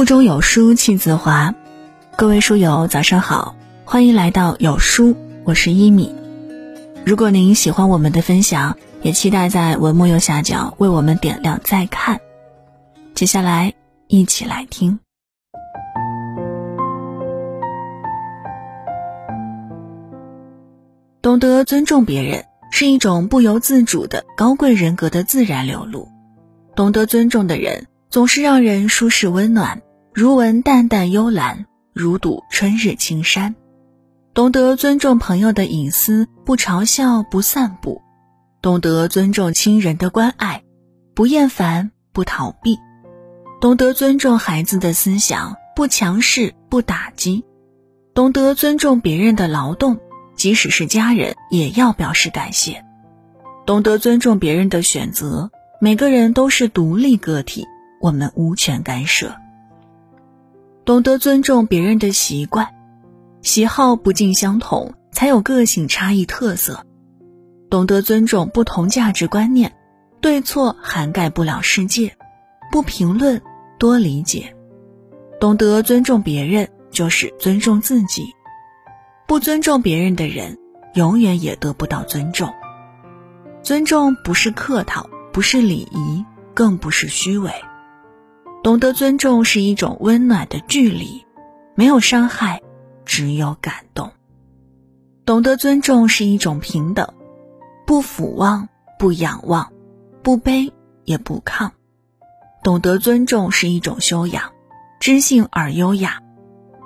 腹中有书气自华，各位书友早上好，欢迎来到有书，我是一米。如果您喜欢我们的分享，也期待在文末右下角为我们点亮再看。接下来一起来听。懂得尊重别人是一种不由自主的高贵人格的自然流露。懂得尊重的人总是让人舒适温暖，如闻淡淡幽兰，如睹春日青山。懂得尊重朋友的隐私，不嘲笑，不散布；懂得尊重亲人的关爱，不厌烦，不逃避；懂得尊重孩子的思想，不强势，不打击；懂得尊重别人的劳动。即使是家人，也要表示感谢。懂得尊重别人的选择，每个人都是独立个体，我们无权干涉。懂得尊重别人的习惯，喜好不尽相同，才有个性差异特色。懂得尊重不同价值观念，对错涵盖不了世界，不评论，多理解。懂得尊重别人，就是尊重自己。不尊重别人的人，永远也得不到尊重。尊重不是客套，不是礼仪，更不是虚伪。懂得尊重是一种温暖的距离，没有伤害，只有感动。懂得尊重是一种平等，不俯望，不仰望，不卑也不亢。懂得尊重是一种修养，知性而优雅，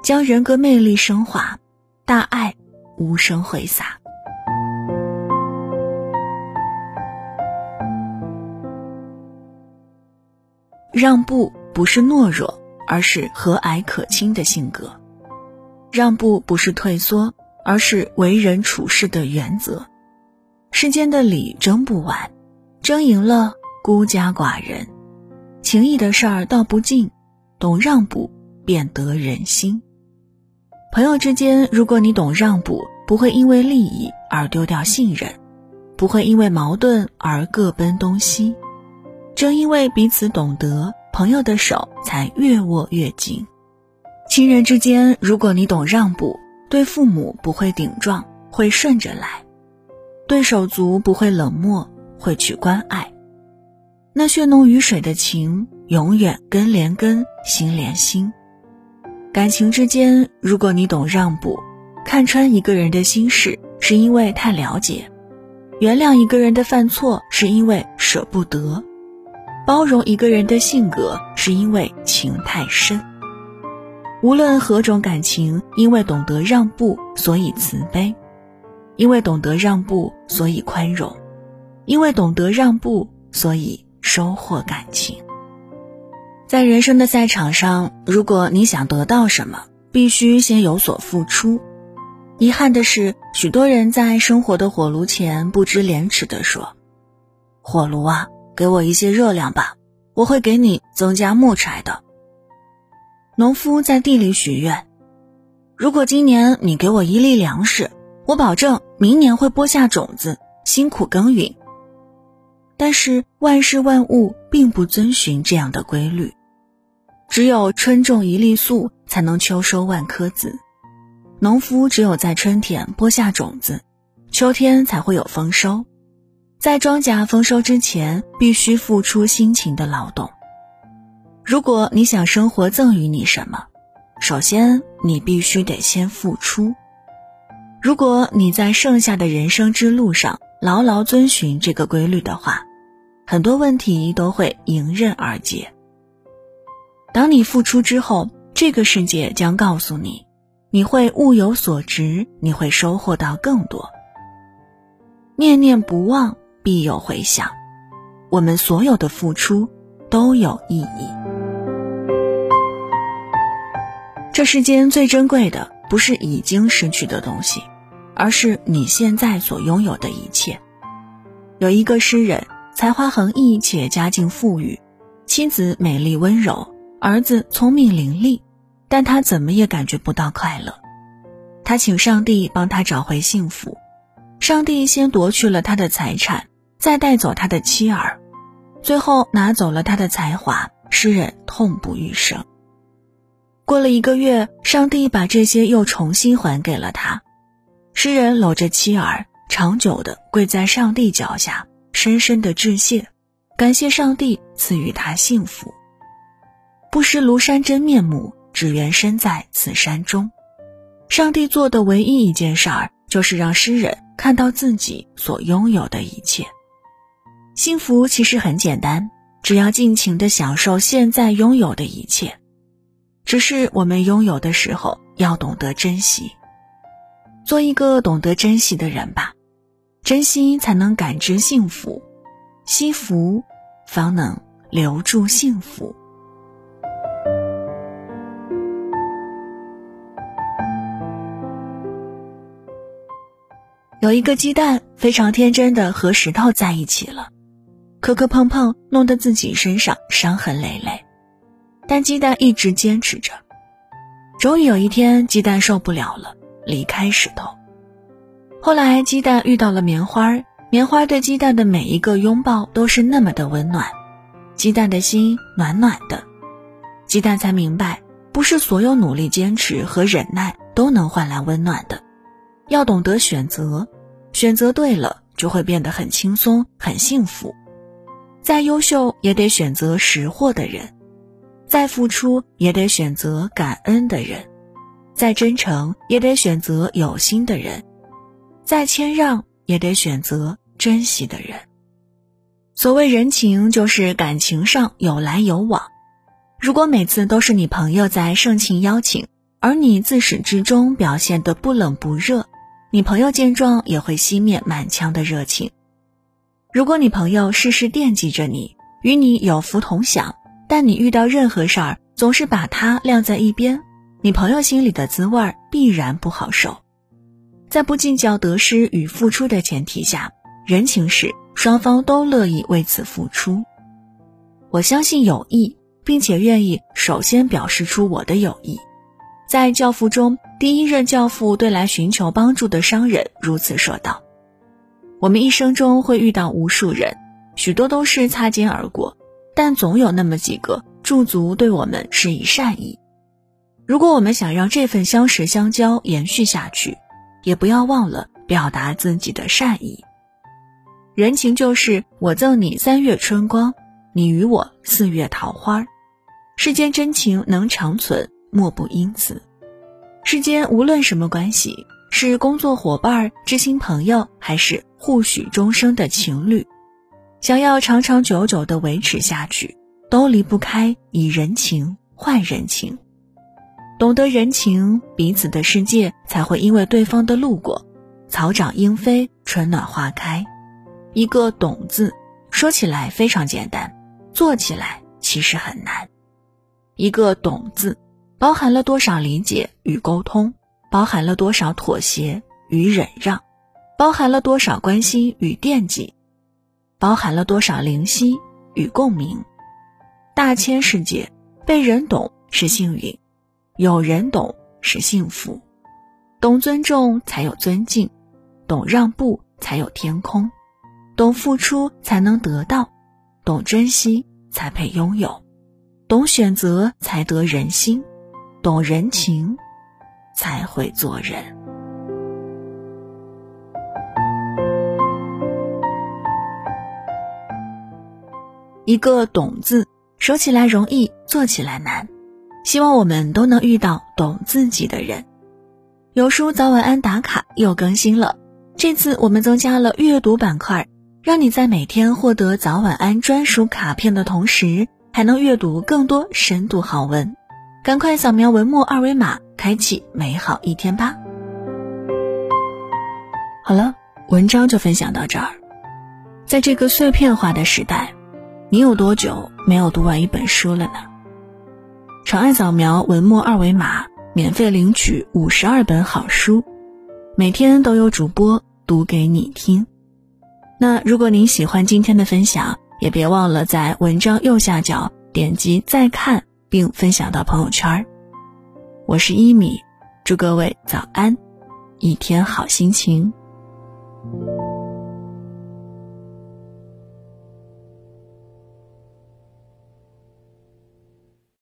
将人格魅力升华。大爱无声挥洒，让步不是懦弱，而是和蔼可亲的性格；让步不是退缩，而是为人处事的原则。世间的理争不完，争赢了孤家寡人；情义的事儿道不尽，懂让步便得人心。朋友之间，如果你懂让步，不会因为利益而丢掉信任，不会因为矛盾而各奔东西。正因为彼此懂得，朋友的手才越握越紧。亲人之间，如果你懂让步，对父母不会顶撞，会顺着来；对手足不会冷漠，会去关爱。那血浓于水的情，永远根连根，心连心。感情之间，如果你懂让步，看穿一个人的心事，是因为太了解；原谅一个人的犯错，是因为舍不得；包容一个人的性格，是因为情太深。无论何种感情，因为懂得让步，所以慈悲；因为懂得让步，所以宽容；因为懂得让步，所以收获感情。在人生的赛场上，如果你想得到什么，必须先有所付出。遗憾的是，许多人在生活的火炉前不知廉耻地说：“火炉啊，给我一些热量吧，我会给你增加木柴的。”农夫在地里许愿：“如果今年你给我一粒粮食，我保证明年会播下种子，辛苦耕耘。”但是万事万物并不遵循这样的规律，只有春种一粒粟，才能秋收万颗子。农夫只有在春天播下种子，秋天才会有丰收。在庄稼丰收之前，必须付出辛勤的劳动。如果你想生活赠予你什么，首先你必须得先付出。如果你在剩下的人生之路上，牢牢遵循这个规律的话，很多问题都会迎刃而解。当你付出之后，这个世界将告诉你，你会物有所值，你会收获到更多。念念不忘，必有回响。我们所有的付出都有意义。这世间最珍贵的，不是已经失去的东西。而是你现在所拥有的一切。有一个诗人，才华横溢且家境富裕，妻子美丽温柔，儿子聪明伶俐，但他怎么也感觉不到快乐。他请上帝帮他找回幸福，上帝先夺去了他的财产，再带走他的妻儿，最后拿走了他的才华。诗人痛不欲生。过了一个月，上帝把这些又重新还给了他。诗人搂着妻儿，长久的跪在上帝脚下，深深的致谢，感谢上帝赐予他幸福。不识庐山真面目，只缘身在此山中。上帝做的唯一一件事儿，就是让诗人看到自己所拥有的一切。幸福其实很简单，只要尽情的享受现在拥有的一切。只是我们拥有的时候，要懂得珍惜。做一个懂得珍惜的人吧，珍惜才能感知幸福，惜福方能留住幸福。有一个鸡蛋非常天真的和石头在一起了，磕磕碰碰，弄得自己身上伤痕累累。但鸡蛋一直坚持着。终于有一天，鸡蛋受不了了，离开石头。后来，鸡蛋遇到了棉花，棉花对鸡蛋的每一个拥抱都是那么的温暖，鸡蛋的心暖暖的。鸡蛋才明白，不是所有努力、坚持和忍耐都能换来温暖的，要懂得选择。选择对了，就会变得很轻松、很幸福。再优秀，也得选择识货的人；再付出，也得选择感恩的人；再真诚，也得选择有心的人；再谦让，也得选择珍惜的人。所谓人情，就是感情上有来有往。如果每次都是你朋友在盛情邀请，而你自始至终表现得不冷不热，你朋友见状也会熄灭满腔的热情。如果你朋友事事惦记着你，与你有福同享，但你遇到任何事儿总是把他晾在一边，你朋友心里的滋味必然不好受。在不计较得失与付出的前提下，人情世双方都乐意为此付出。我相信友谊，并且愿意首先表示出我的友谊。在教父中，第一任教父对来寻求帮助的商人如此说道：“我们一生中会遇到无数人，许多都是擦肩而过，但总有那么几个驻足对我们施以善意。如果我们想让这份相识相交延续下去，也不要忘了表达自己的善意。人情就是我赠你三月春光，你与我四月桃花。世间真情能长存。”莫不因此，世间无论什么关系，是工作伙伴、知心朋友，还是互许终生的情侣，想要长长久久的维持下去，都离不开以人情换人情。懂得人情，彼此的世界才会因为对方的路过，草长莺飞，春暖花开。一个“懂”字，说起来非常简单，做起来其实很难。一个“懂”字。包含了多少理解与沟通，包含了多少妥协与忍让，包含了多少关心与惦记，包含了多少灵犀与共鸣。大千世界，被人懂是幸运，有人懂是幸福。懂尊重才有尊敬，懂让步才有天空，懂付出才能得到，懂珍惜才配拥有，懂选择才得人心。懂人情，才会做人。一个“懂”字，说起来容易，做起来难。希望我们都能遇到懂自己的人。有书早晚安打卡又更新了，这次我们增加了阅读板块，让你在每天获得早晚安专属卡片的同时，还能阅读更多深度好文。赶快扫描文末二维码，开启美好一天吧。好了，文章就分享到这儿。在这个碎片化的时代，你有多久没有读完一本书了呢？长按扫描文末二维码，免费领取五十二本好书，每天都有主播读给你听。那如果您喜欢今天的分享，也别忘了在文章右下角点击再看。并分享到朋友圈我是一米，祝各位早安，一天好心情。